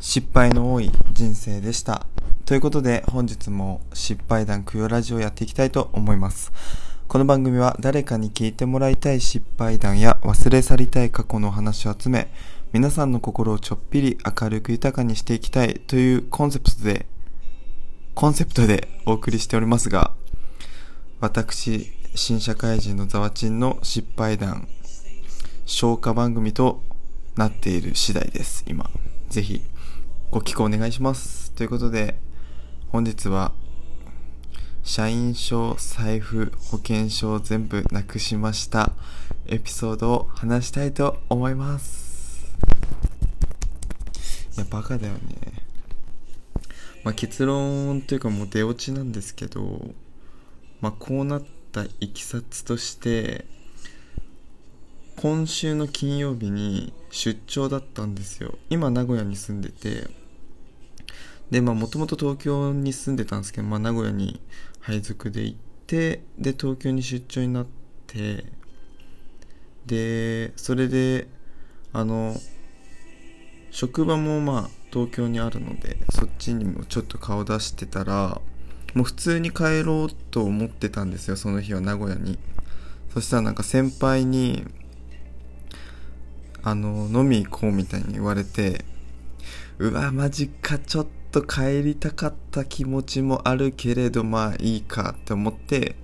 失敗の多い人生でした。ということで本日も失敗談供養ラジオやっていきたいと思います。この番組は誰かに聞いてもらいたい失敗談や忘れ去りたい過去の話を集め、皆さんの心をちょっぴり明るく豊かにしていきたいというコンセプトで、コンセプトでお送りしておりますが、私、新社会人のざわちんの失敗談、消化番組となっている次第です、今。ぜひ、ご寄稿お願いします。ということで、本日は、社員証、財布、保険証全部なくしました。エピソードを話したいと思います。いや、バカだよね。まあ、結論というかもう出落ちなんですけど、まあ、こうなったいきさつとして、今週の金曜日に出張だったんですよ。今名古屋に住んでて、で、まあもともと東京に住んでたんですけど、まあ名古屋に配属で行って、で、東京に出張になって、で、それで、あの、職場もまあ東京にあるので、そっちにもちょっと顔出してたら、もう普通に帰ろうと思ってたんですよ、その日は名古屋に。そしたらなんか先輩に、あの、飲み行こうみたいに言われて、うわ、マジか、ちょっとと帰りたかった気持ちもあるけれど、まあいいかって思って、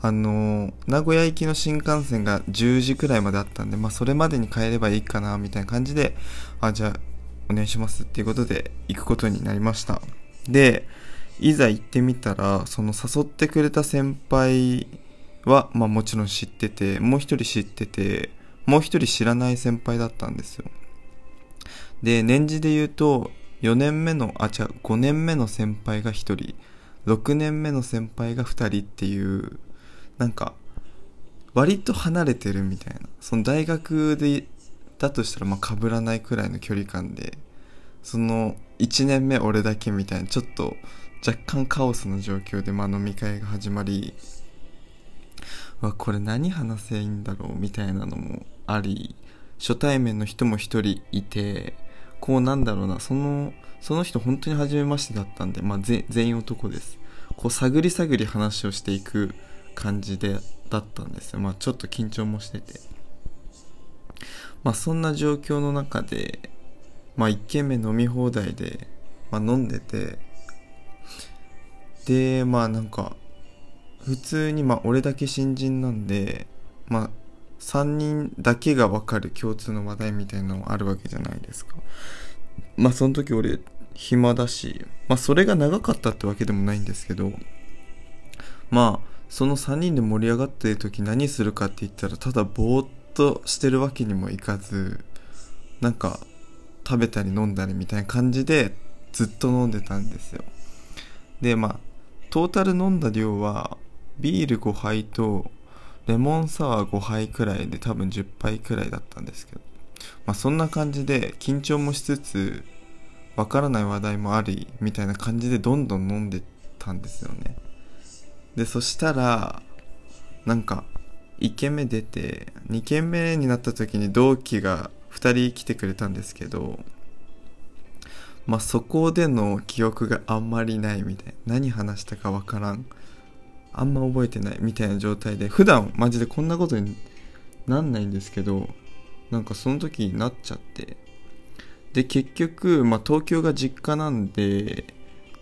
あの、名古屋行きの新幹線が10時くらいまであったんで、まあそれまでに帰ればいいかな、みたいな感じで、あ、じゃあ、お願いしますっていうことで行くことになりました。で、いざ行ってみたら、その誘ってくれた先輩は、まあもちろん知ってて、もう一人知ってて、もう一人知らない先輩だったんですよ。で、年次で言うと、4年目の、あ、違う、5年目の先輩が1人、6年目の先輩が2人っていう、なんか、割と離れてるみたいな。その大学で、だとしたら、まあ、被らないくらいの距離感で、その、1年目俺だけみたいな、ちょっと、若干カオスの状況で、まあ、飲み会が始まり、わ、これ何話せいいんだろうみたいなのもあり、初対面の人も一人いて、こうなんだろうな、その、その人本当に初めましてだったんで、まあ、全員男です。こう探り探り話をしていく感じで、だったんですよ。まあちょっと緊張もしてて。まあそんな状況の中で、まあ一軒目飲み放題で、まあ飲んでて、で、まあなんか、普通にまあ俺だけ新人なんで、まあ3人だけが分かる共通の話題みたいなのあるわけじゃないですか。まあその時俺暇だし、まあそれが長かったってわけでもないんですけど、まあその3人で盛り上がってる時何するかって言ったらただぼーっとしてるわけにもいかず、なんか食べたり飲んだりみたいな感じでずっと飲んでたんですよ。でまあトータル飲んだ量はビール5杯とレモンサワー5杯くらいで多分10杯くらいだったんですけど、まあそんな感じで緊張もしつつ、わからない話題もあり、みたいな感じでどんどん飲んでたんですよね。で、そしたら、なんか、1軒目出て、2軒目になった時に同期が2人来てくれたんですけど、まあそこでの記憶があんまりないみたい。何話したかわからん。あんま覚えてないみたいな状態で普段マジでこんなことになんないんですけどなんかその時になっちゃって。で結局、まあ、東京が実家なんで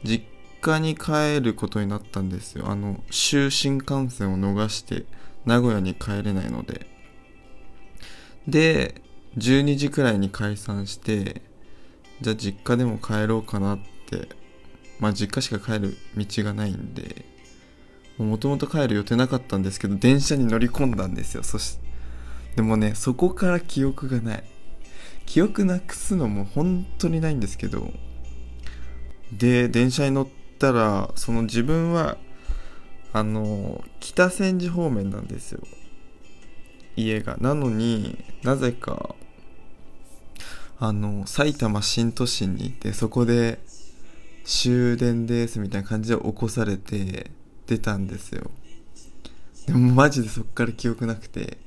実家に帰ることになったんですよ。あの終新幹線を逃して名古屋に帰れないので。で12時くらいに解散してじゃあ実家でも帰ろうかなって。まあ実家しか帰る道がないんで。もともと帰る予定なかったんですけど、電車に乗り込んだんですよ。そし、でもね、そこから記憶がない。記憶なくすのも本当にないんですけど、で、電車に乗ったら、その自分は、あの、北千住方面なんですよ。家が。なのになぜか、あの、埼玉新都心に行って、そこで終電ですみたいな感じで起こされて、出たんですよ。でもマジでそっから記憶なくて。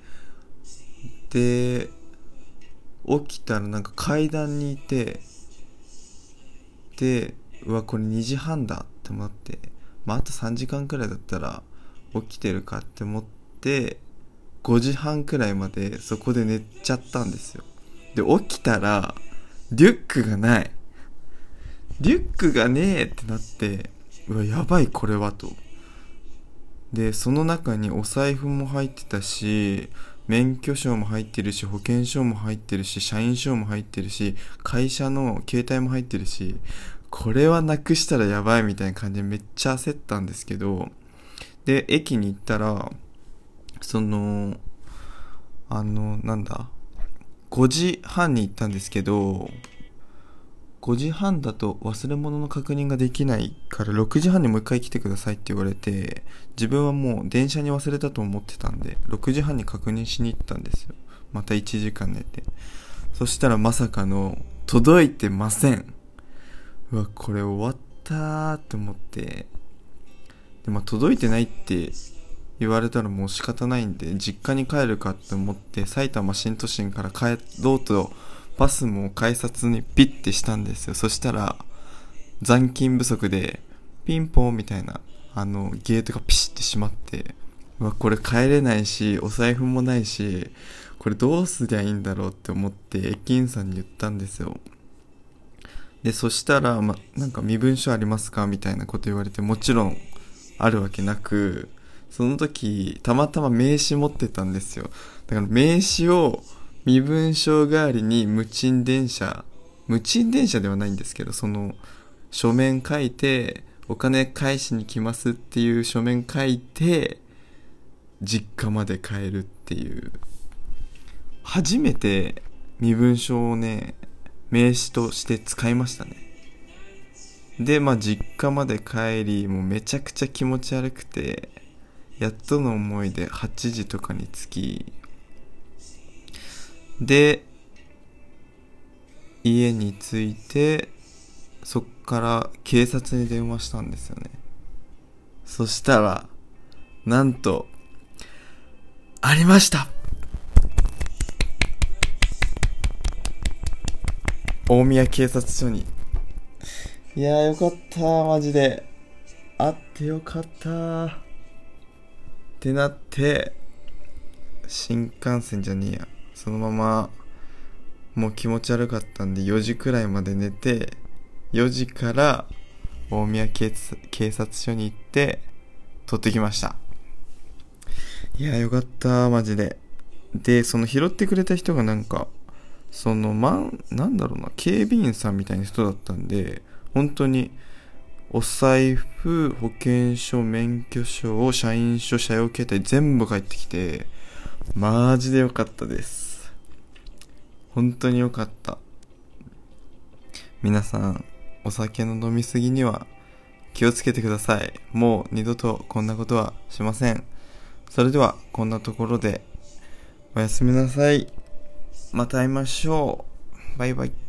で起きたらなんか階段にいててうわこれ2時半だって思ってまああと3時間くらいだったら起きてるかって思って5時半くらいまでそこで寝ちゃったんですよ。で起きたらリュックがない。リュックがねえってなってうわやばいこれはと。でその中にお財布も入ってたし免許証も入ってるし保険証も入ってるし社員証も入ってるし会社の携帯も入ってるしこれはなくしたらやばいみたいな感じでめっちゃ焦ったんですけどで駅に行ったらそのあのなんだ5時半に行ったんですけど5時半だと忘れ物の確認ができないから6時半にもう一回来てくださいって言われて自分はもう電車に忘れたと思ってたんで6時半に確認しに行ったんですよ。また1時間寝て。そしたらまさかの届いてません。うわこれ終わったーって思って。でまあ届いてないって言われたらもう仕方ないんで実家に帰るかって思って埼玉新都心から帰ろうとパスも改札にピッてしたんですよ。そしたら残金不足でピンポンみたいなあのゲートがピシッて閉まってうわこれ帰れないしお財布もないしこれどうすりゃいいんだろうって思って駅員さんに言ったんですよ。でそしたら、ま、なんか身分証ありますかみたいなこと言われてもちろんあるわけなくその時たまたま名刺持ってたんですよ。だから名刺を身分証代わりに無賃電車無賃電車ではないんですけどその書面書いてお金返しに来ますっていう書面書いて実家まで帰るっていう。初めて身分証をね名刺として使いましたね。でまあ実家まで帰りもうめちゃくちゃ気持ち悪くてやっとの思いで8時とかに着きで、家に着いて、そっから警察に電話したんですよね。そしたら、なんと、ありました大宮警察署に。いやーよかったマジで。会ってよかったってなって、新幹線じゃねえや。そのままもう気持ち悪かったんで4時くらいまで寝て4時から大宮警察署に行って取ってきました。いやよかったマジで。でその拾ってくれた人がなんかそのまんなんだろうな警備員さんみたいな人だったんで本当にお財布保険証免許証社員証車用携帯全部返ってきてマジでよかったです。本当に良かった。皆さん、お酒の飲みすぎには気をつけてください。もう二度とこんなことはしません。それでは、こんなところでおやすみなさい。また会いましょう。バイバイ。